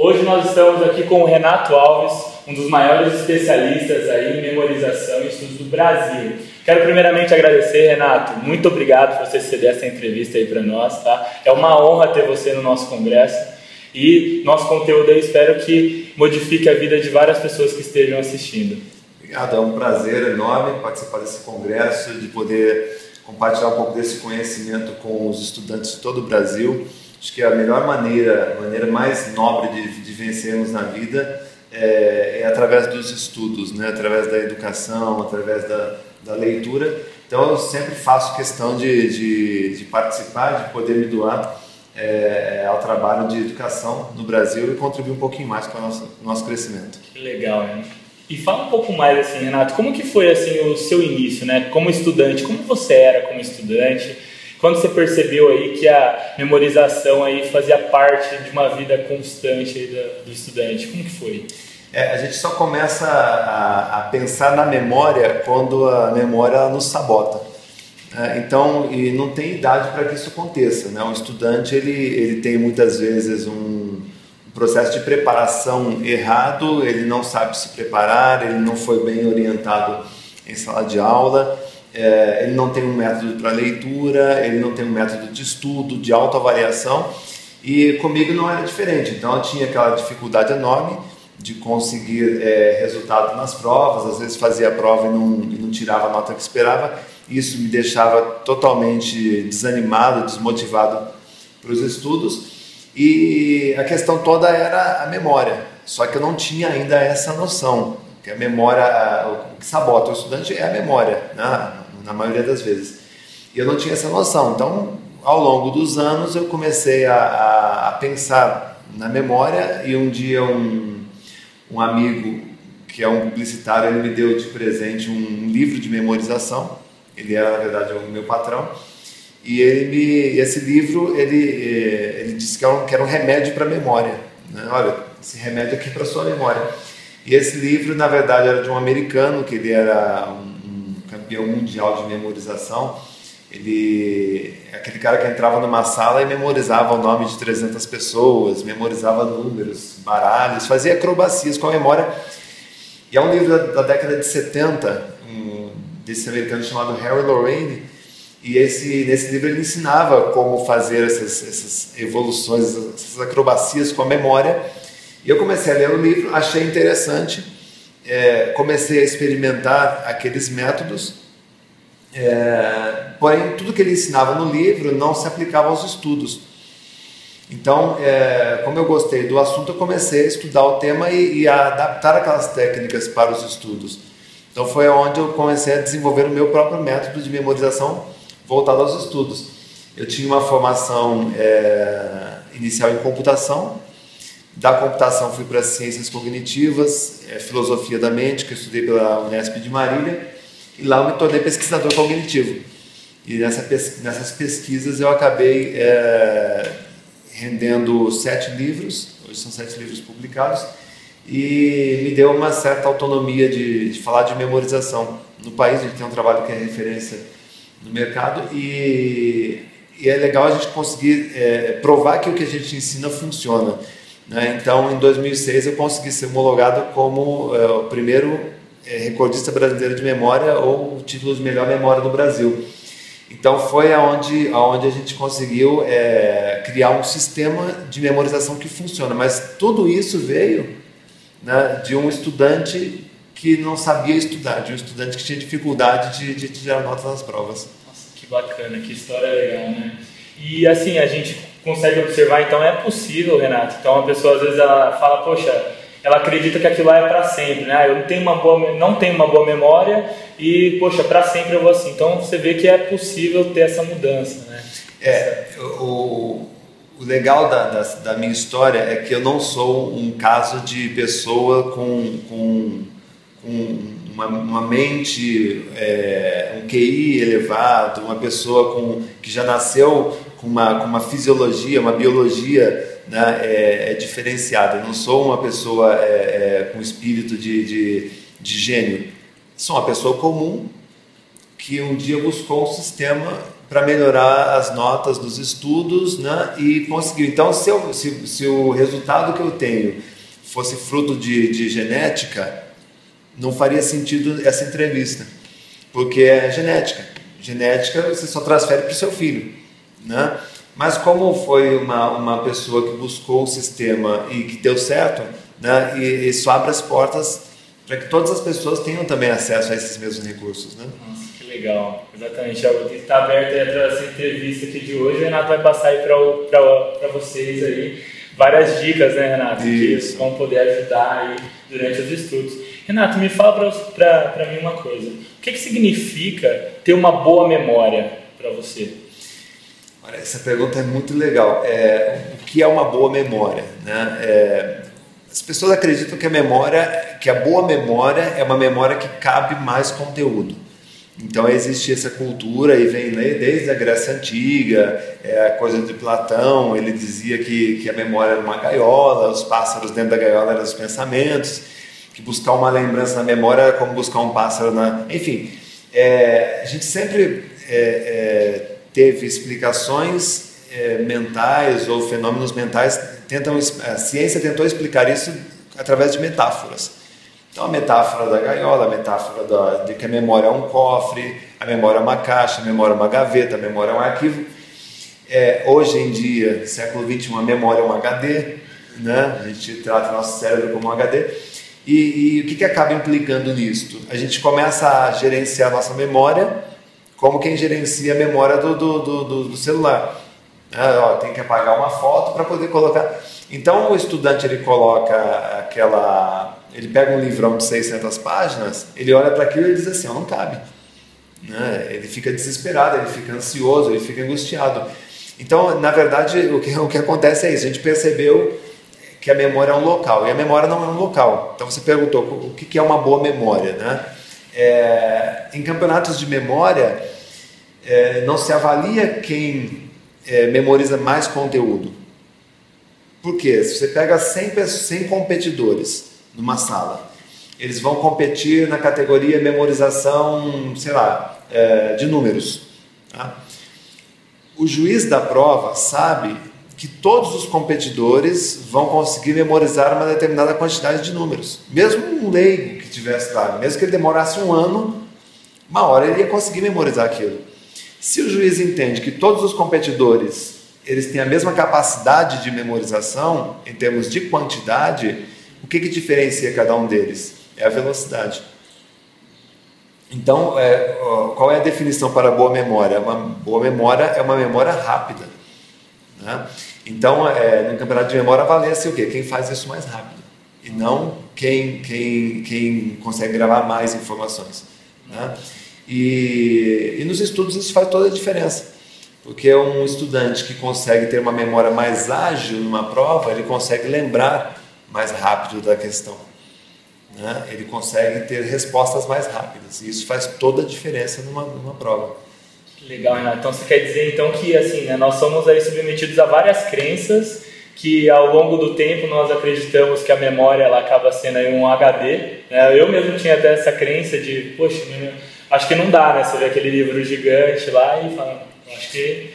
Hoje nós estamos aqui com o Renato Alves, um dos maiores especialistas aí em memorização e estudos do Brasil. Quero primeiramente agradecer, Renato. Muito obrigado por você ceder essa entrevista aí para nós, tá? É uma honra ter você no nosso congresso e nosso conteúdo aí espero que modifique a vida de várias pessoas que estejam assistindo. Obrigado, é um prazer enorme participar desse congresso, de poder compartilhar um pouco desse conhecimento com os estudantes de todo o Brasil. Acho que a melhor maneira, a maneira mais nobre de, de vencermos na vida é, é, através dos estudos, né? através da educação, através da, da leitura. Então eu sempre faço questão de, de, de participar, de poder me doar é, ao trabalho de educação no Brasil e contribuir um pouquinho mais para o nosso, nosso crescimento. Que legal, hein? E fala um pouco mais assim, Renato, como que foi assim o seu início, né? Como estudante, como você era como estudante? Quando você percebeu aí que a memorização aí fazia parte de uma vida constante do, do estudante, como que foi? É, a gente só começa a, a, pensar na memória quando a memória nos sabota. É, então, e não tem idade para que isso aconteça. Né? Um estudante ele, ele tem muitas vezes um, processo de preparação errado, ele não sabe se preparar, ele não foi bem orientado em sala de aula, é, ele não tem um método para leitura, ele não tem um método de estudo, de autoavaliação, e comigo não era diferente. Então eu tinha aquela dificuldade enorme de conseguir é, resultado nas provas, às vezes fazia a prova e não, e não tirava a nota que esperava, isso me deixava totalmente desanimado, desmotivado para os estudos. E a questão toda era a memória, só que eu não tinha ainda essa noção, que a memória, o que sabota o estudante é a memória, né? na maioria das vezes. E eu não tinha essa noção, então ao longo dos anos eu comecei a, a, a pensar na memória e um dia um, um amigo que é um publicitário, ele me deu de presente um livro de memorização, ele era na verdade o meu patrão, e ele me, esse livro, ele, eh, ele disse que era um, que era um remédio para a memória. Né? Olha, esse remédio aqui é para sua memória. E esse livro, na verdade, era de um americano, que ele era um, um campeão mundial de memorização. Ele aquele cara que entrava numa sala e memorizava o nome de 300 pessoas, memorizava números, baralhos, fazia acrobacias com a memória. E é um livro da, da década de 70, um, desse americano chamado Harry Lorraine, e esse, nesse livro ele ensinava como fazer essas, essas evoluções, essas acrobacias com a memória. E eu comecei a ler o livro, achei interessante, é, comecei a experimentar aqueles métodos, é, porém tudo que ele ensinava no livro não se aplicava aos estudos. Então, é, como eu gostei do assunto, eu comecei a estudar o tema e, e, a adaptar aquelas técnicas para os estudos. Então, foi onde eu comecei a desenvolver o meu próprio método de memorização voltado aos estudos. Eu tinha uma formação é, inicial em computação, da computação fui para ciências cognitivas, é, filosofia da mente, que eu estudei pela Unesp de Marília, e lá eu me tornei pesquisador cognitivo. E nessa, nessas pesquisas eu acabei é, rendendo sete livros, hoje são sete livros publicados, e me deu uma certa autonomia de, de falar de memorização. No país a gente tem um trabalho que é referência no mercado e, e é legal a gente conseguir é, provar que o que a gente ensina funciona. Né? Então, em 2006, eu consegui ser homologado como é, o primeiro é, recordista brasileiro de memória ou o título de melhor memória do Brasil. Então, foi aonde, aonde a gente conseguiu é, criar um sistema de memorização que funciona. Mas tudo isso veio né, de um estudante que não sabia estudar, de um estudante que tinha dificuldade de, de tirar notas nas provas. Nossa, que bacana, que história legal, né? E assim, a gente consegue observar, então é possível, Renato. Então a pessoa às vezes ela fala, poxa, ela acredita que aquilo lá é para sempre, né? Ah, eu não tenho uma boa, não tenho uma boa memória e, poxa, para sempre eu vou assim. Então você vê que é possível ter essa mudança, né? É, o, o legal da, da, da minha história é que eu não sou um caso de pessoa com, com com uma, uma mente, é, um QI elevado, uma pessoa com, que já nasceu com uma, com uma fisiologia, uma biologia né, é, é diferenciada. Eu não sou uma pessoa é, é, com espírito de, de, de gênio. Sou uma pessoa comum que um dia buscou um sistema para melhorar as notas dos estudos né? e conseguiu. Então, se, eu, se, se o resultado que eu tenho fosse fruto de, de genética, não faria sentido essa entrevista, porque é genética. Genética você só transfere para o seu filho. Né? Mas como foi uma, uma pessoa que buscou o sistema e que deu certo, né? e isso abre as portas para que todas as pessoas tenham também acesso a esses mesmos recursos. Né? Nossa, que legal. Exatamente. Está aberto aí essa entrevista aqui de hoje. O Renato vai passar aí para vocês aí várias dicas, né, Renato? Isso. Que vão poder ajudar aí durante os estudos. Renato, me fala para mim uma coisa. O que, que significa ter uma boa memória para você? Essa pergunta é muito legal. É, o que é uma boa memória? Né? É, as pessoas acreditam que a memória, que a boa memória é uma memória que cabe mais conteúdo. Então existe essa cultura e vem desde a Grécia Antiga, é a coisa de Platão, ele dizia que, que a memória era uma gaiola, os pássaros dentro da gaiola eram os pensamentos, que buscar uma lembrança na memória era como buscar um pássaro na... Enfim, é, a gente sempre é, é, teve explicações é, mentais ou fenômenos mentais, tentam, a ciência tentou explicar isso através de metáforas. Então, a metáfora da gaiola, a metáfora da, de que a memória é um cofre, a memória é uma caixa, a memória é uma gaveta, a memória é um arquivo. É, hoje em dia, século XXI, a memória é um HD, né? a gente trata o nosso cérebro como um HD. E, e o que, que acaba implicando nisso? A gente começa a gerenciar a nossa memória como quem gerencia a memória do, do, do, do celular. Ah, ó, tem que apagar uma foto para poder colocar. Então o estudante ele coloca aquela ele pega um livrão de 600 páginas, ele olha para aquilo e diz assim, não cabe. Né? Ele fica desesperado, ele fica ansioso, ele fica angustiado. Então, na verdade, o que, o que acontece é isso, a gente percebeu que a memória é um local, e a memória não é um local. Então, você perguntou o que é uma boa memória. Né? É, em campeonatos de memória, é, não se avalia quem é, memoriza mais conteúdo. Por quê? Se você pega 100, 100 competidores, numa sala. Eles vão competir na categoria memorização, sei lá, é, de números. Tá? O juiz da prova sabe que todos os competidores vão conseguir memorizar uma determinada quantidade de números. Mesmo um leigo que tivesse lá, mesmo que ele demorasse um ano, uma hora ele ia conseguir memorizar aquilo. Se o juiz entende que todos os competidores eles têm a mesma capacidade de memorização em termos de quantidade, o que, que diferencia cada um deles? É a velocidade. Então, é, qual é a definição para boa memória? Uma boa memória é uma memória rápida. Né? Então, é, no campeonato de memória avalia-se o quê? Quem faz isso mais rápido. E não quem, quem, quem consegue gravar mais informações. Né? E, e nos estudos isso faz toda a diferença. Porque um estudante que consegue ter uma memória mais ágil numa prova, ele consegue lembrar mais rápido da questão. Né? Ele consegue ter respostas mais rápidas. E isso faz toda a diferença numa, numa prova. Legal, Renato. Então você quer dizer então que assim, né, nós somos aí submetidos a várias crenças que ao longo do tempo nós acreditamos que a memória ela acaba sendo aí um HD. Né? Eu mesmo tinha até essa crença de, poxa, acho que não dá, né? Você vê aquele livro gigante lá e fala, acho que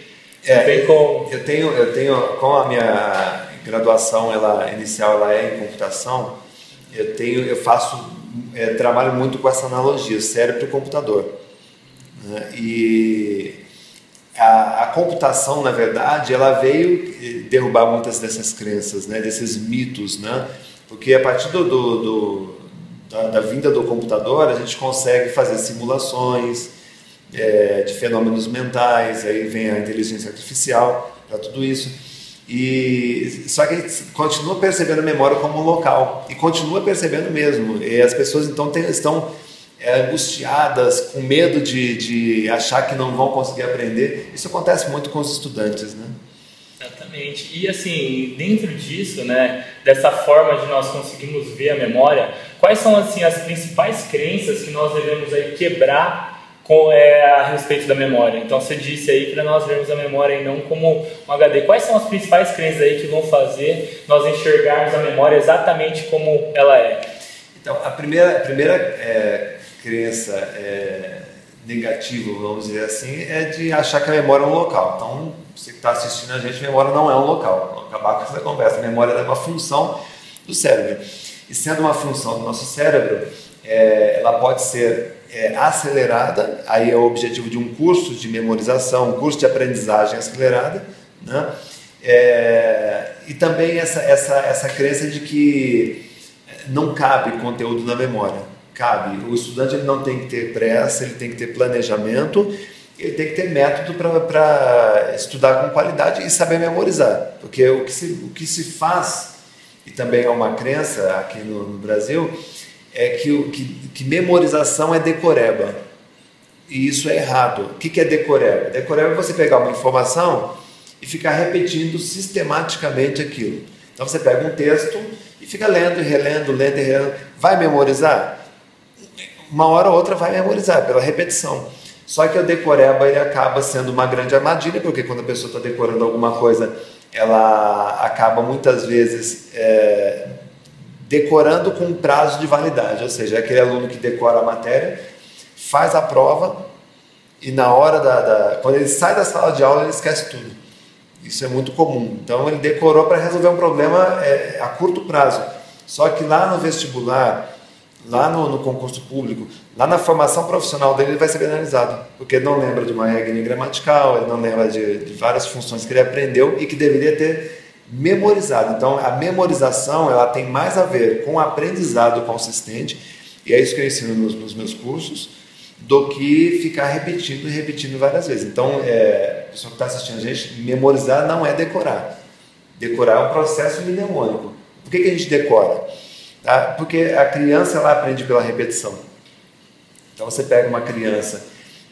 é, tem como. Eu tenho, eu tenho, com a minha graduação ela inicial ela é em computação, eu tenho, eu faço, é, trabalho muito com essa analogia, cérebro e computador. Né? E a, a, computação, na verdade, ela veio eh, derrubar muitas dessas crenças, né? desses mitos, né? porque a partir do, do, do da, da, vinda do computador, a gente consegue fazer simulações é, de fenômenos mentais, aí vem a inteligência artificial para tudo isso. E só que a gente continua percebendo a memória como um local e continua percebendo mesmo. E as pessoas então tem, estão é, angustiadas, com medo de, de achar que não vão conseguir aprender. Isso acontece muito com os estudantes, né? Exatamente. E assim, dentro disso, né, dessa forma de nós conseguirmos ver a memória, quais são assim as principais crenças que nós devemos aí quebrar com, é, a respeito da memória. Então você disse aí para nós vermos a memória e não como um HD. Quais são as principais crenças aí que vão fazer nós enxergarmos a memória exatamente como ela é? Então a primeira, a primeira é, crença é, negativo, vamos dizer assim, é de achar que a memória é um local. Então, você que está assistindo a gente, a memória não é um local. Vamos acabar com essa conversa. A memória é uma função do cérebro. E sendo uma função do nosso cérebro, é, ela pode ser é, acelerada, aí é o objetivo de um curso de memorização, um curso de aprendizagem acelerada, né? É, e também essa, essa, essa crença de que não cabe conteúdo na memória. Cabe. O estudante ele não tem que ter pressa, ele tem que ter planejamento, ele tem que ter método para estudar com qualidade e saber memorizar. Porque o que se, o que se faz, e também é uma crença aqui no, no Brasil, é que, que, que memorização é decoreba. E isso é errado. O que, que é decoreba? Decoreba é você pegar uma informação e ficar repetindo sistematicamente aquilo. Então você pega um texto e fica lendo e relendo, lendo e relendo. Vai memorizar? Uma hora ou outra vai memorizar, pela repetição. Só que o decoreba ele acaba sendo uma grande armadilha, porque quando a pessoa está decorando alguma coisa, ela acaba muitas vezes é, decorando com um prazo de validade, ou seja, é aquele aluno que decora a matéria, faz a prova e na hora da, da quando ele sai da sala de aula ele esquece tudo. Isso é muito comum. Então ele decorou para resolver um problema é, a curto prazo. Só que lá no vestibular, lá no, no, concurso público, lá na formação profissional dele, ele vai ser penalizado, porque ele não lembra de uma regra gramatical, ele não lembra de, de várias funções que ele aprendeu e que deveria ter memorizado. Então, a memorização ela tem mais a ver com aprendizado consistente, e é isso que eu ensino nos, nos meus cursos, do que ficar repetindo e repetindo várias vezes. Então, é, a pessoa que está assistindo a gente, memorizar não é decorar. Decorar é um processo mnemônico. Por que, que a gente decora? Tá? Porque a criança ela aprende pela repetição. Então, você pega uma criança,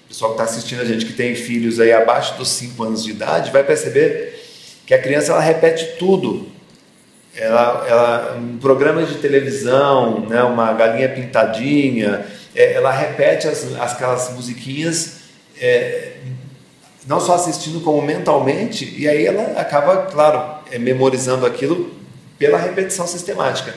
o pessoal que está assistindo a gente, que tem filhos aí abaixo dos 5 anos de idade, vai perceber que a criança ela repete tudo. Ela, ela, um programa de televisão, né, uma galinha pintadinha, é, ela repete as, as, aquelas musiquinhas, é, não só assistindo como mentalmente, e aí ela acaba, claro, é, memorizando aquilo pela repetição sistemática.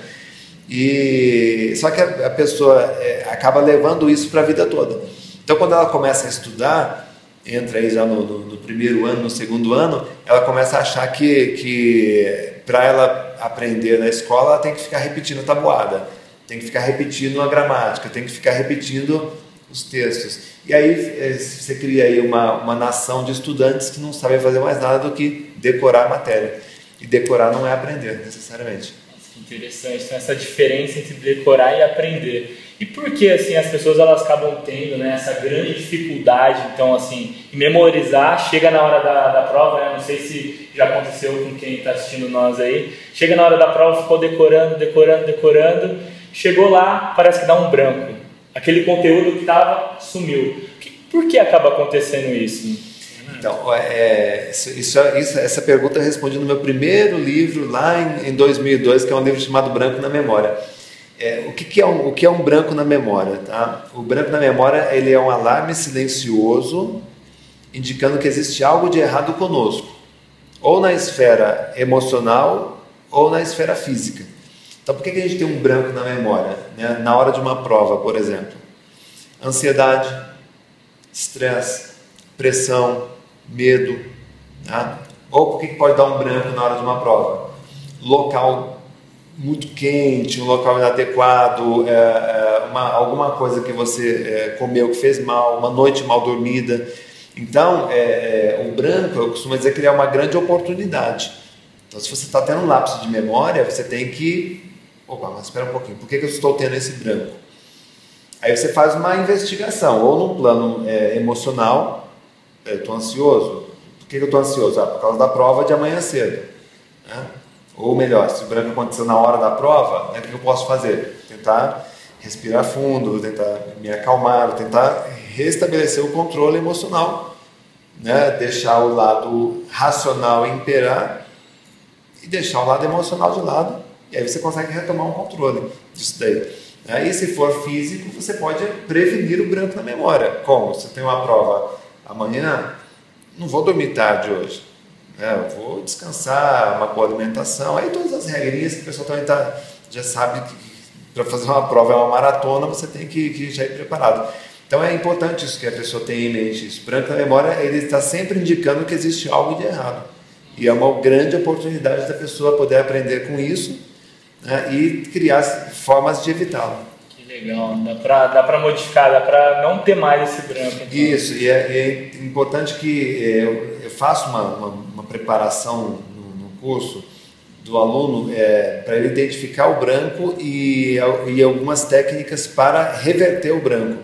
E só que a, pessoa é, acaba levando isso para a vida toda. Então, quando ela começa a estudar, entra aí já no, no, no, primeiro ano, no segundo ano, ela começa a achar que, que para ela aprender na escola, ela tem que ficar repetindo a tabuada, tem que ficar repetindo a gramática, tem que ficar repetindo os textos. E aí eh, você cria aí uma, uma nação de estudantes que não sabem fazer mais nada do que decorar a matéria. E decorar não é aprender, necessariamente. Interessante, então essa diferença entre decorar e aprender. E por que assim as pessoas elas acabam tendo né, essa grande dificuldade, então assim, em memorizar, chega na hora da, da prova, né, não sei se já aconteceu com quem está assistindo nós aí, chega na hora da prova, ficou decorando, decorando, decorando, chegou lá, parece que dá um branco. Aquele conteúdo que estava sumiu. Por que acaba acontecendo isso? Então, é, isso, isso, essa pergunta eu respondi no meu primeiro livro, lá em, em 2002, que é um livro chamado Branco na Memória. É, o, que, que, é um, o que é um branco na memória? Tá? O branco na memória ele é um alarme silencioso indicando que existe algo de errado conosco, ou na esfera emocional ou na esfera física. Então, por que, que a gente tem um branco na memória? Né? Na hora de uma prova, por exemplo, ansiedade, estresse, pressão, medo. Tá? Ou por que, pode dar um branco na hora de uma prova? Local muito quente, um local inadequado, é, é, uma, alguma coisa que você é, comeu que fez mal, uma noite mal dormida. Então, é, é, o branco, eu costumo dizer que ele é uma grande oportunidade. Então, se você está tendo um lapso de memória, você tem que. Opa, mas espera um pouquinho, por que, que eu estou tendo esse branco? Aí você faz uma investigação, ou no plano é, emocional, estou ansioso. Por que, eu estou ansioso? Ah, por causa da prova de amanhã cedo. Né? Ou melhor, se o branco aconteceu na hora da prova, né, o que eu posso fazer? Tentar respirar fundo, tentar me acalmar, tentar restabelecer o controle emocional, né, deixar o lado racional imperar e deixar o lado emocional de lado, e aí você consegue retomar um controle disso daí. E se for físico, você pode prevenir o branco na memória. Como? Você tem uma prova amanhã, não vou dormir tarde hoje? Eu vou descansar, uma boa alimentação, aí todas as regrinhas que o pessoal também tá, já sabe que para fazer uma prova é uma maratona, você tem que, que já ir preparado. Então é importante isso que a pessoa tenha em mente. Isso. Branco na memória, ele está sempre indicando que existe algo de errado. E é uma grande oportunidade da pessoa poder aprender com isso né, e criar formas de evitá-lo. Legal, dá para modificar, dá para não ter mais esse branco. Então. Isso, e é, é importante que é, eu faço uma, uma, uma preparação no, no, curso do aluno é, para ele identificar o branco e, e algumas técnicas para reverter o branco,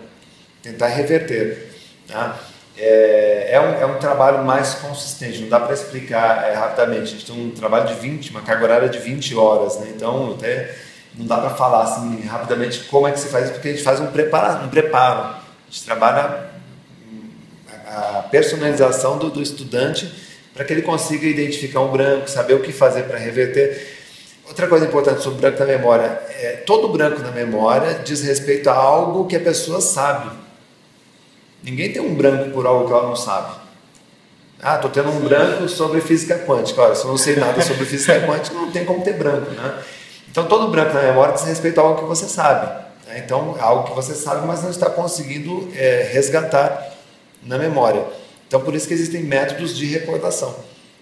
tentar reverter. Tá? É, é, um, é um trabalho mais consistente, não dá para explicar é, rapidamente. A gente tem um trabalho de 20, uma carga horária de 20 horas, né? então até não dá para falar assim rapidamente como é que se faz porque a gente faz um preparo. Um preparo. A gente trabalha a personalização do, do estudante para que ele consiga identificar um branco, saber o que fazer para reverter. Outra coisa importante sobre o branco na memória é todo branco na memória diz respeito a algo que a pessoa sabe. Ninguém tem um branco por algo que ela não sabe. Ah, estou tendo um branco sobre física quântica. Olha, se eu não sei nada sobre física quântica, não tem como ter branco. Né? Então, todo branco na memória diz respeito a algo que você sabe. Né? Então, algo que você sabe, mas não está conseguindo é, resgatar na memória. Então, por isso que existem métodos de recordação.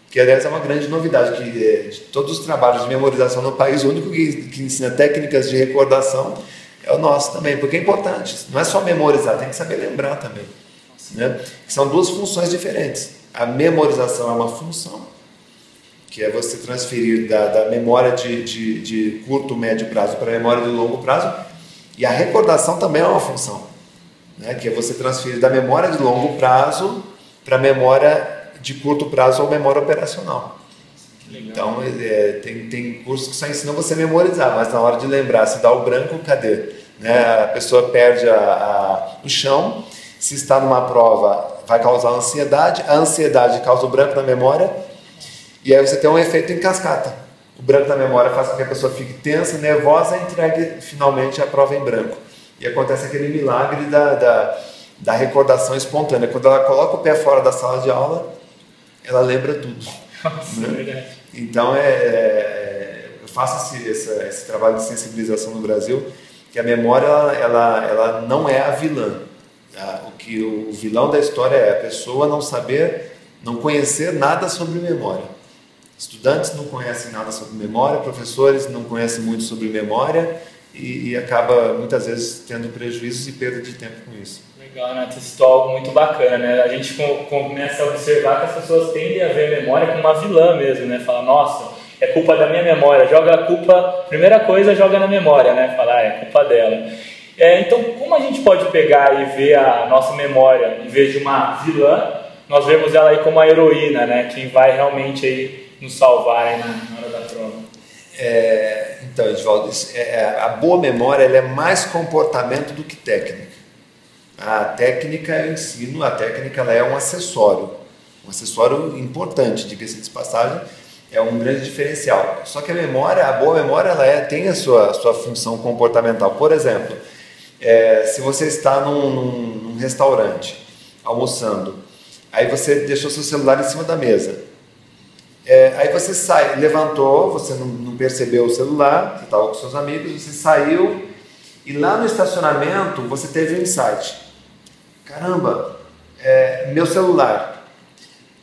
Que, aliás, é uma grande novidade, que é, de todos os trabalhos de memorização no país, o único que, que ensina técnicas de recordação é o nosso também, porque é importante. Não é só memorizar, tem que saber lembrar também. Né? São duas funções diferentes. A memorização é uma função, que é você transferir da, da memória de, de, de curto, médio prazo para a memória de longo prazo, e a recordação também é uma função, né? que é você transferir da memória de longo prazo para a memória de curto prazo ou memória operacional. Então, é, tem, tem cursos que só ensinam você a memorizar, mas na hora de lembrar, se dá o branco, cadê? Né? A pessoa perde a, a, o chão. Se está numa prova, vai causar ansiedade. A ansiedade causa o branco na memória. E aí você tem um efeito em cascata. O branco na memória faz com que a pessoa fique tensa, nervosa e entregue finalmente a prova em branco. E acontece aquele milagre da, da, da recordação espontânea. Quando ela coloca o pé fora da sala de aula, ela lembra tudo. Nossa, né? Então, é, é, eu faço esse, esse, esse, trabalho de sensibilização no Brasil, que a memória ela, ela não é a vilã. Tá? O que o vilão da história é a pessoa não saber, não conhecer nada sobre memória. Estudantes não conhecem nada sobre memória, professores não conhecem muito sobre memória e, e acaba muitas vezes tendo prejuízos e perda de tempo com isso. Legal, né? Você citou algo muito bacana, né? A gente começa a observar que as pessoas tendem a ver a memória como uma vilã mesmo, né? Fala, nossa, é culpa da minha memória. Joga a culpa, primeira coisa, joga na memória, né? Fala, ah, é culpa dela. É, então, como a gente pode pegar e ver a nossa memória, em vez de uma vilã, nós vemos ela aí como a heroína, né? Quem vai realmente aí nos salvar aí na hora da prova. É, então, Edvaldo, é, é, a boa memória é mais comportamento do que técnica. A técnica eu ensino, a técnica ela é um acessório, um acessório importante, diga-se de passagem, é um grande diferencial. Só que a memória, a boa memória, ela é, tem a sua, sua função comportamental. Por exemplo, é, se você está num, num, num, restaurante almoçando, aí você deixou seu celular em cima da mesa. É, aí você sai, levantou, você não, não percebeu o celular, você estava com seus amigos, você saiu e lá no estacionamento você teve um insight caramba, é, meu celular.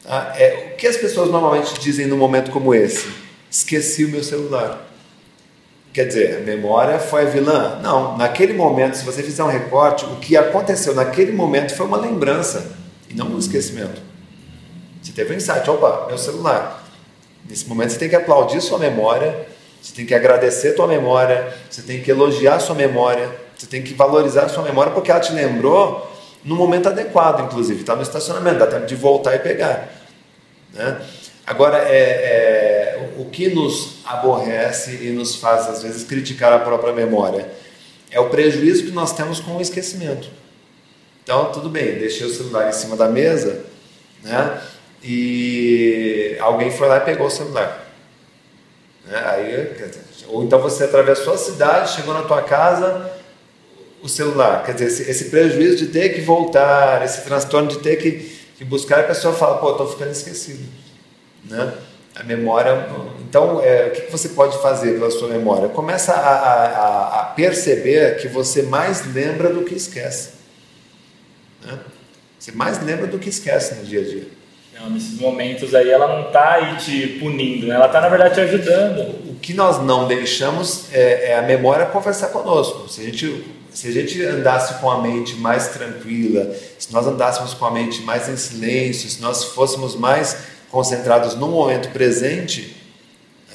Tá? É, o que as pessoas normalmente dizem num momento como esse? Esqueci o meu celular. Quer dizer, a memória foi a vilã? Não, naquele momento, se você fizer um recorte, o que aconteceu naquele momento foi uma lembrança e não um esquecimento. Você teve um insight, opa, meu celular. Nesse momento você tem que aplaudir sua memória, você tem que agradecer sua memória, você tem que elogiar sua memória, você tem que valorizar sua memória porque ela te lembrou no momento adequado, inclusive. Está no estacionamento, dá tempo de voltar e pegar. Né? Agora, é, é, o que nos aborrece e nos faz, às vezes, criticar a própria memória é o prejuízo que nós temos com o esquecimento. Então, tudo bem, deixei o celular em cima da mesa, né? E alguém foi lá e pegou o celular. Né? Aí, ou então você atravessou a cidade, chegou na tua casa, o celular. Quer dizer, esse, esse, prejuízo de ter que voltar, esse transtorno de ter que, que buscar, a pessoa fala, pô, estou ficando esquecido. Né? A memória. Então, é, o que você pode fazer pela sua memória? Começa a, a, a, perceber que você mais lembra do que esquece. Né? Você mais lembra do que esquece no dia a dia. Não, nesses momentos aí ela não está aí te punindo, né? ela está na verdade te ajudando. O que nós não deixamos é, é, a memória conversar conosco. Se a, gente, se a gente andasse com a mente mais tranquila, se nós andássemos com a mente mais em silêncio, se nós fôssemos mais concentrados no momento presente,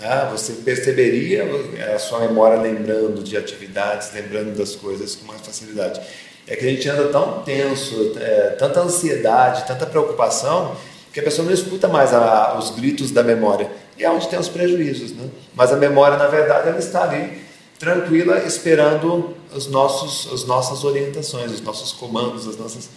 ah, você perceberia a sua memória lembrando de atividades, lembrando das coisas com mais facilidade. É que a gente anda tão tenso, é, tanta ansiedade, tanta preocupação, que a pessoa não escuta mais a, os gritos da memória. E é onde tem os prejuízos. Né? Mas a memória, na verdade, ela está ali, tranquila, esperando os nossos, as nossas orientações, os nossos comandos, as nossas.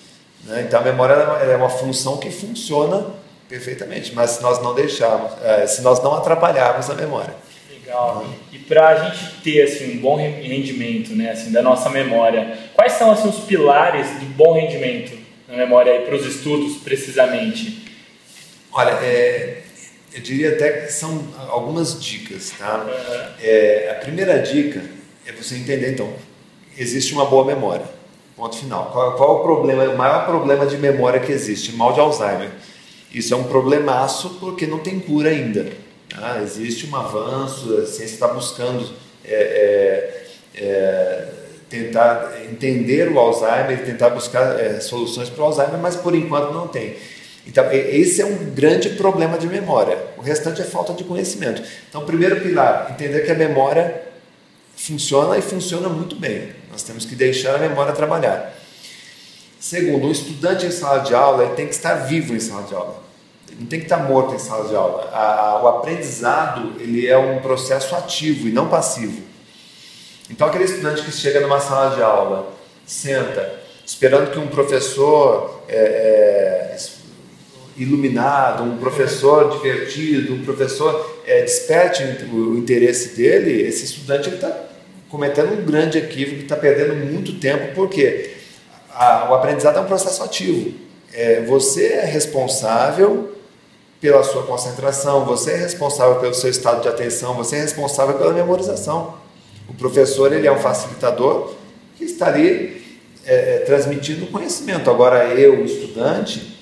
Né? Então a memória é uma função que funciona Perfeitamente, mas se nós não deixarmos, é, se nós não atrapalharmos a memória. Legal. E para a gente ter assim, um bom rendimento né, assim, da nossa memória, quais são assim, os pilares do bom rendimento na memória para os estudos, precisamente? Olha, é, eu diria até que são algumas dicas. Tá? É, a primeira dica é você entender, então, existe uma boa memória. Ponto final. Qual, qual é o problema, o maior problema de memória que existe? Mal de Alzheimer. Isso é um problemaço porque não tem cura ainda. Tá? Existe um avanço, a ciência está buscando é, é, é, tentar entender o Alzheimer, tentar buscar é, soluções para o Alzheimer, mas por enquanto não tem. Então, esse é um grande problema de memória. O restante é falta de conhecimento. Então, primeiro pilar, entender que a memória funciona e funciona muito bem. Nós temos que deixar a memória trabalhar. Segundo, um estudante em sala de aula tem que estar vivo em sala de aula não tem que estar morto em sala de aula. A, a, o aprendizado ele é um processo ativo e não passivo. Então aquele estudante que chega numa sala de aula, senta, esperando que um professor é, é, iluminado, um professor divertido, um professor é, desperte o, o interesse dele, esse estudante está cometendo um grande equívoco, está perdendo muito tempo, porque a, o aprendizado é um processo ativo. É, você é responsável pela sua concentração, você é responsável pelo seu estado de atenção, você é responsável pela memorização. O professor ele é um facilitador que está ali é, transmitindo conhecimento. Agora eu, estudante,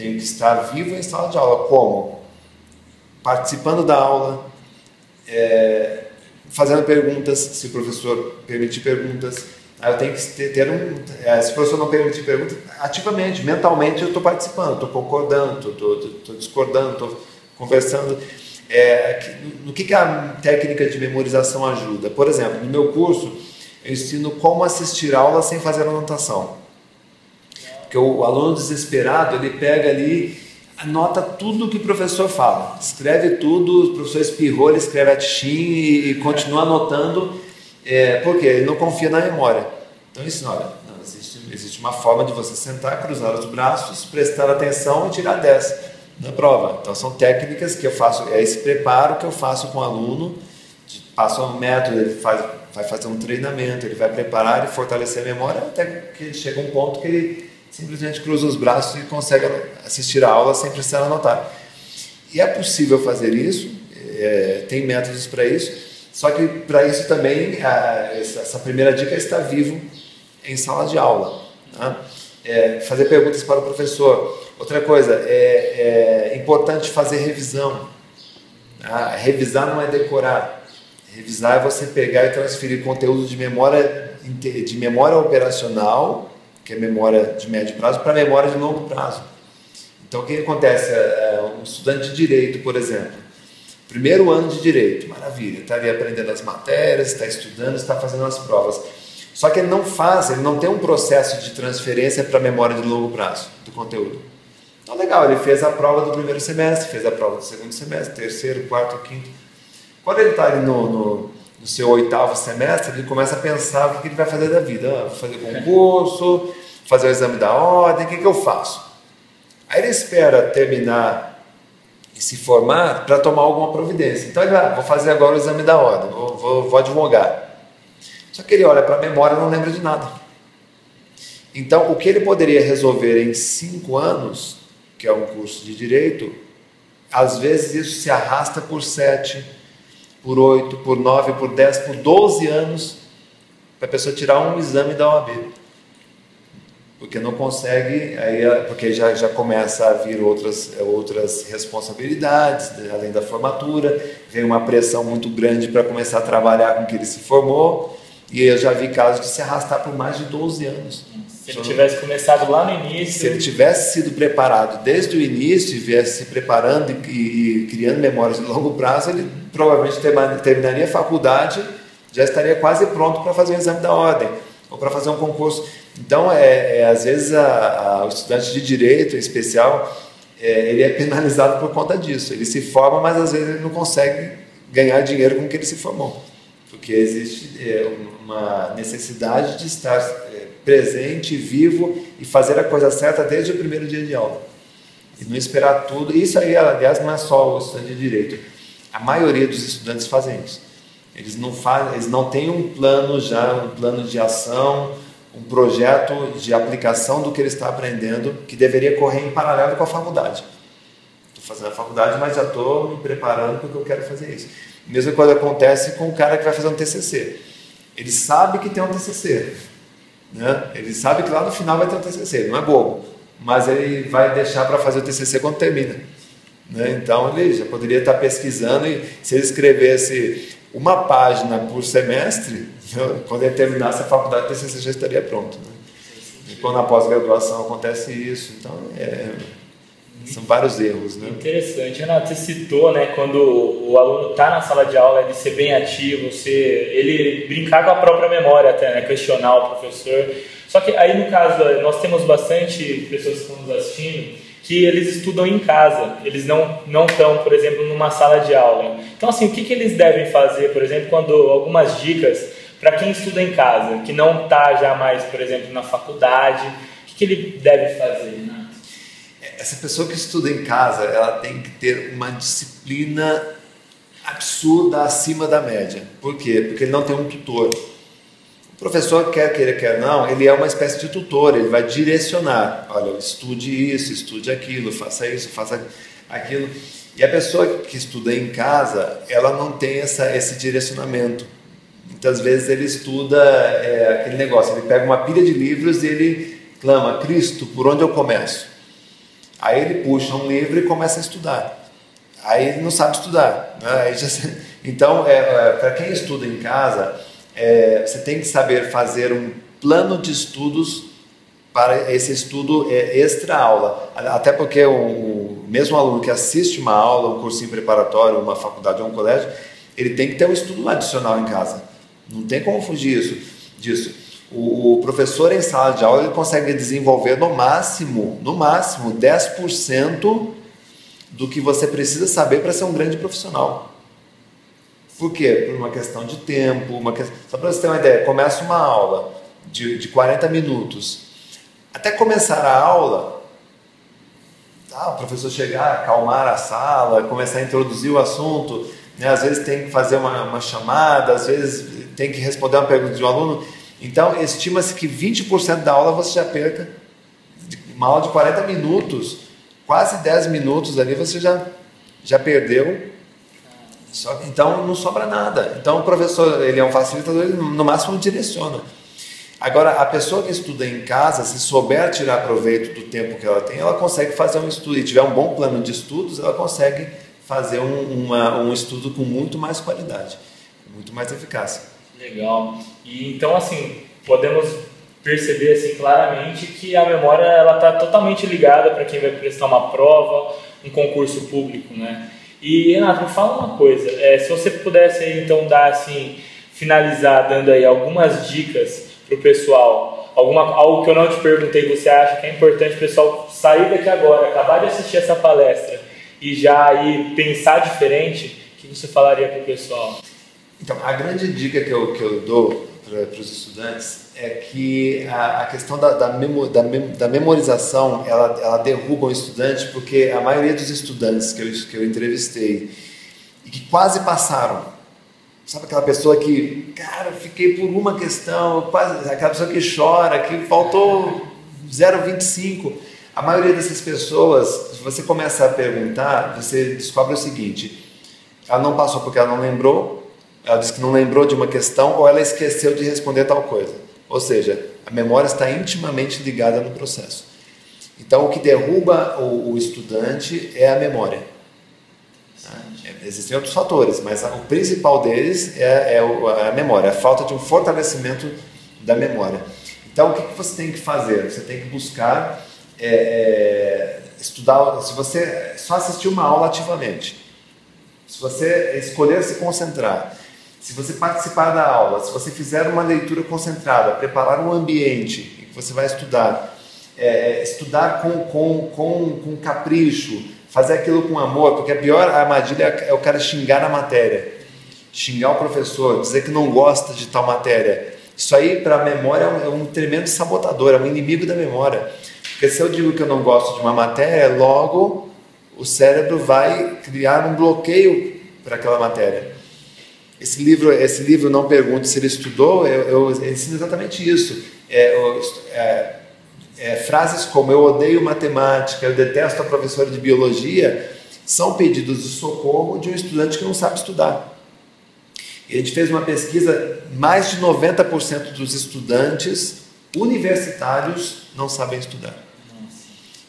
tenho que estar vivo em sala de aula. Como? Participando da aula, é, fazendo perguntas, se o professor permitir perguntas, eu tenho que ter, ter um. É, se o professor não permitir pergunta, ativamente, mentalmente eu estou participando, estou concordando, estou discordando, estou conversando. É, no que, que a técnica de memorização ajuda? Por exemplo, no meu curso, eu ensino como assistir aula sem fazer anotação. Porque o aluno desesperado, ele pega ali, anota tudo que o professor fala, escreve tudo, o professor espirrou, ele escreve a tichin e, e continua anotando é, porque ele não confia na memória. Então ensina, olha, não, existe, existe uma forma de você sentar, cruzar os braços, prestar atenção e tirar 10 na prova. Então são técnicas que eu faço, é esse preparo que eu faço com o aluno, passo um método, ele faz, vai fazer um treinamento, ele vai preparar e fortalecer a memória até que ele chega um ponto que ele simplesmente cruza os braços e consegue assistir a aula sem precisar anotar. E é possível fazer isso, é, tem métodos para isso, só que para isso também, a, essa primeira dica é estar vivo em sala de aula. Né? É, fazer perguntas para o professor. Outra coisa, é, é importante fazer revisão. Tá? Revisar não é decorar. Revisar é você pegar e transferir conteúdo de memória, de memória operacional, que é memória de médio prazo, para memória de longo prazo. Então, o que acontece? É, é, um estudante de direito, por exemplo, Primeiro ano de direito, maravilha, está ali aprendendo as matérias, está estudando, está fazendo as provas. Só que ele não faz, ele não tem um processo de transferência para a memória de longo prazo do conteúdo. Então, legal, ele fez a prova do primeiro semestre, fez a prova do segundo semestre, terceiro, quarto, quinto. Quando ele está ali no, no, no, seu oitavo semestre, ele começa a pensar o que, ele vai fazer da vida. Ah, vou fazer concurso, fazer o exame da ordem, o que, que eu faço? Aí ele espera terminar e se formar para tomar alguma providência. Então ele vai, ah, vou fazer agora o exame da ordem, vou, vou, vou advogar. Só que ele olha para a memória e não lembra de nada. Então, o que ele poderia resolver em cinco anos, que é um curso de direito, às vezes isso se arrasta por sete, por oito, por nove, por dez, por doze anos para a pessoa tirar um exame da OAB. Porque não consegue, aí, é, porque já, já começa a vir outras, outras responsabilidades, além da formatura, vem uma pressão muito grande para começar a trabalhar com o que ele se formou, e eu já vi casos de se arrastar por mais de 12 anos. Se ele tivesse começado lá no início. Se ele tivesse sido preparado desde o início, viesse se preparando e, e, criando memórias de longo prazo, ele provavelmente terminaria a faculdade, já estaria quase pronto para fazer o exame da ordem ou para fazer um concurso. Então, é, é às vezes, a, a, o estudante de direito, em especial, é, ele é penalizado por conta disso. Ele se forma, mas às vezes ele não consegue ganhar dinheiro com o que ele se formou, porque existe é, uma necessidade de estar é, presente, vivo e fazer a coisa certa desde o primeiro dia de aula. E não esperar tudo. Isso aí, aliás, não é só o estudante de direito. A maioria dos estudantes fazem isso. Eles não, fazem, eles não têm um plano já, um plano de ação, um projeto de aplicação do que ele está aprendendo que deveria correr em paralelo com a faculdade. Estou fazendo a faculdade, mas já estou me preparando porque eu quero fazer isso. Mesma coisa acontece com o cara que vai fazer um TCC. Ele sabe que tem um TCC, né? Ele sabe que lá no final vai ter um TCC, não é bobo, mas ele vai deixar para fazer o TCC quando termina. Né? Então ele já poderia estar pesquisando e se ele escrevesse uma página por semestre, quando ele terminasse a faculdade, o TCC já estaria pronto. Né? E quando na pós-graduação acontece isso, então é, são vários erros. Né? Interessante. Renato, você citou né, quando o aluno está na sala de aula, ele ser bem ativo, ser, ele brincar com a própria memória até, né, questionar o professor. Só que aí no caso, nós temos bastante pessoas que estão nos assistindo que eles estudam em casa, eles não não estão, por exemplo, numa sala de aula. Então, assim, o que, que eles devem fazer, por exemplo, quando algumas dicas para quem estuda em casa, que não está já mais, por exemplo, na faculdade, o que, que ele deve fazer, Renato? Essa pessoa que estuda em casa, ela tem que ter uma disciplina absurda acima da média. Por quê? Porque ele não tem um tutor professor, quer queira, quer não, ele é uma espécie de tutor, ele vai direcionar. Olha, estude isso, estude aquilo, faça isso, faça aquilo. E a pessoa que estuda em casa, ela não tem essa, esse direcionamento. Muitas vezes ele estuda é, aquele negócio, ele pega uma pilha de livros e ele clama, Cristo, por onde eu começo? Aí ele puxa um livro e começa a estudar. Aí ele não sabe estudar. Né? Já... Então, é, é, para quem estuda em casa, é, você tem que saber fazer um plano de estudos para esse estudo é, extra aula. Até porque o, o, mesmo aluno que assiste uma aula, um cursinho preparatório, uma faculdade ou um colégio, ele tem que ter um estudo adicional em casa. Não tem como fugir isso, disso. O, o professor em sala de aula ele consegue desenvolver no máximo, no máximo, 10% do que você precisa saber para ser um grande profissional. Por quê? Por uma questão de tempo, uma questão... só para você ter uma ideia, começa uma aula de, de 40 minutos. Até começar a aula, tá, o professor chegar, acalmar a sala, começar a introduzir o assunto, né? às vezes tem que fazer uma, uma chamada, às vezes tem que responder uma pergunta de um aluno. Então, estima-se que 20% da aula você já perca. Uma aula de 40 minutos, quase 10 minutos ali você já, já perdeu só, então não sobra nada. Então o professor ele é um facilitador, ele no máximo direciona. Agora a pessoa que estuda em casa, se souber tirar proveito do tempo que ela tem, ela consegue fazer um estudo e tiver um bom plano de estudos, ela consegue fazer um, uma, um estudo com muito mais qualidade, muito mais eficácia. Legal. E então assim podemos perceber assim claramente que a memória ela está totalmente ligada para quem vai prestar uma prova, um concurso público, né? E Renato, me fala uma coisa, é, se você pudesse então dar assim, finalizar dando aí algumas dicas para o pessoal, alguma, algo que eu não te perguntei, você acha que é importante o pessoal sair daqui agora, acabar de assistir essa palestra e já aí pensar diferente, o que você falaria para o pessoal? Então, a grande dica que eu, que eu dou para os estudantes é que a, a questão da, da, memo, da, mem, da, memorização ela, ela derruba o estudante porque a maioria dos estudantes que eu, que eu entrevistei e que quase passaram, sabe aquela pessoa que, cara, fiquei por uma questão, quase, aquela pessoa que chora, que faltou 0,25. A maioria dessas pessoas, se você começa a perguntar, você descobre o seguinte: ela não passou porque ela não lembrou, ela disse que não lembrou de uma questão ou ela esqueceu de responder tal coisa. Ou seja, a memória está intimamente ligada no processo. Então, o que derruba o, o estudante é a memória. É, existem outros fatores, mas o principal deles é, é a memória, a falta de um fortalecimento da memória. Então, o que, você tem que fazer? Você tem que buscar é, é, estudar. Se você só assistir uma aula ativamente, se você escolher se concentrar, se você participar da aula, se você fizer uma leitura concentrada, preparar um ambiente em que você vai estudar, é, estudar com, com, com, com capricho, fazer aquilo com amor, porque a pior armadilha é o cara xingar a matéria, xingar o professor, dizer que não gosta de tal matéria. Isso aí, para a memória, é um tremendo sabotador, é um inimigo da memória. Porque se eu digo que eu não gosto de uma matéria, logo o cérebro vai criar um bloqueio para aquela matéria. Esse livro, esse livro não pergunte se ele estudou, eu, eu ensino exatamente isso. É, é, é, frases como eu odeio matemática, eu detesto a professora de biologia, são pedidos de socorro de um estudante que não sabe estudar. E a gente fez uma pesquisa, mais de 90% dos estudantes universitários não sabem estudar.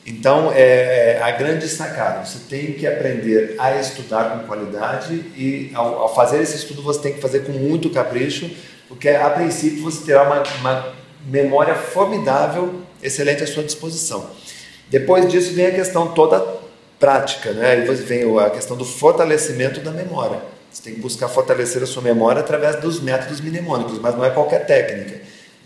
Então, é, é, a grande sacada, você tem que aprender a estudar com qualidade e ao, ao, fazer esse estudo você tem que fazer com muito capricho, porque a princípio você terá uma, uma memória formidável excelente à sua disposição. Depois disso vem a questão toda prática, né? Aí vem a questão do fortalecimento da memória. Você tem que buscar fortalecer a sua memória através dos métodos mnemônicos, mas não é qualquer técnica.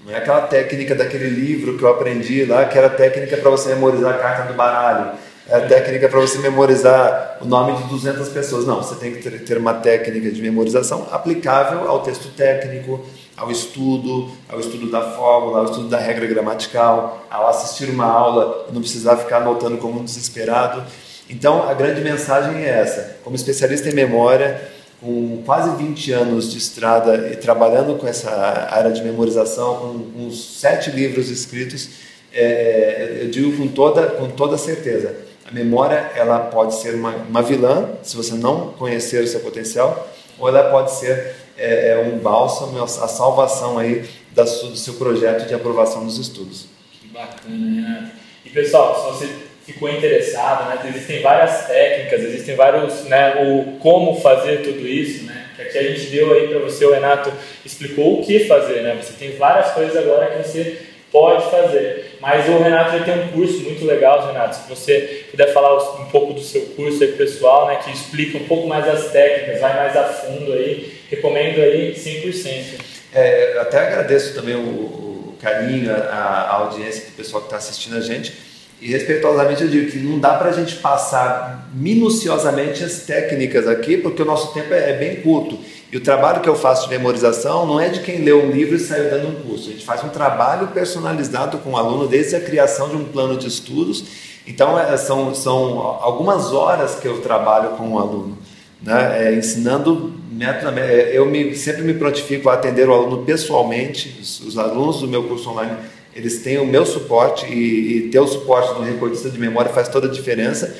Não é aquela técnica daquele livro que eu aprendi lá, que era técnica para você memorizar a carta do baralho, é a técnica para você memorizar o nome de 200 pessoas. Não, você tem que ter uma técnica de memorização aplicável ao texto técnico, ao estudo, ao estudo da fórmula, ao estudo da regra gramatical, ao assistir uma aula e não precisar ficar anotando como um desesperado. Então, a grande mensagem é essa. Como especialista em memória, com quase 20 anos de estrada e trabalhando com essa área de memorização, com uns sete livros escritos, é, eu digo com toda, com toda certeza, a memória ela pode ser uma, uma vilã, se você não conhecer o seu potencial, ou ela pode ser é, é um bálsamo, a salvação aí da, do seu projeto de aprovação dos estudos. Que bacana, Renato. E pessoal, se você ficou interessado, né, existem várias técnicas, existem vários, né, o como fazer tudo isso, né, que aqui a gente deu aí para você, o Renato explicou o que fazer, né, você tem várias coisas agora que você pode fazer. Mas o Renato tem um curso muito legal, Renato. Se você puder falar um pouco do seu curso aí pessoal, né, que explica um pouco mais as técnicas, vai mais a fundo aí, recomendo aí 100%. É, até agradeço também o, o carinho, a, a, audiência do pessoal que está assistindo a gente. E respeitosamente eu digo que não dá para a gente passar minuciosamente as técnicas aqui, porque o nosso tempo é, é bem curto. E o trabalho que eu faço de memorização não é de quem leu um livro e saiu dando um curso. A gente faz um trabalho personalizado com o aluno desde a criação de um plano de estudos. Então, é, são, são algumas horas que eu trabalho com o aluno, né? É, ensinando método. É, eu me, sempre me prontifico a atender o aluno pessoalmente. Os, os alunos do meu curso online eles têm o meu suporte e, e ter o suporte do recordista de memória faz toda a diferença.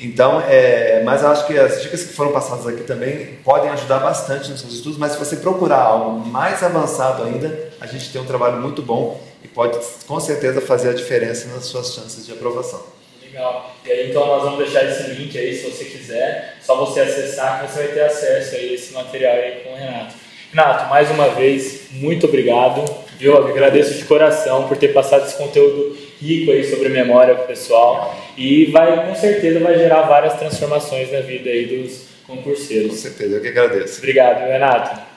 Então, é, mas eu acho que as dicas que foram passadas aqui também podem ajudar bastante nos seus estudos, mas se você procurar algo mais avançado ainda, a gente tem um trabalho muito bom e pode com certeza fazer a diferença nas suas chances de aprovação. Legal. E aí então nós vamos deixar esse link aí se você quiser, só você acessar que você vai ter acesso a esse material aí com o Renato. Renato, mais uma vez, muito obrigado. Eu agradeço de coração por ter passado esse conteúdo rico aí sobre memória pessoal e vai com certeza vai gerar várias transformações na vida aí dos concurseiros. Com certeza, eu que agradeço. Obrigado, Renato.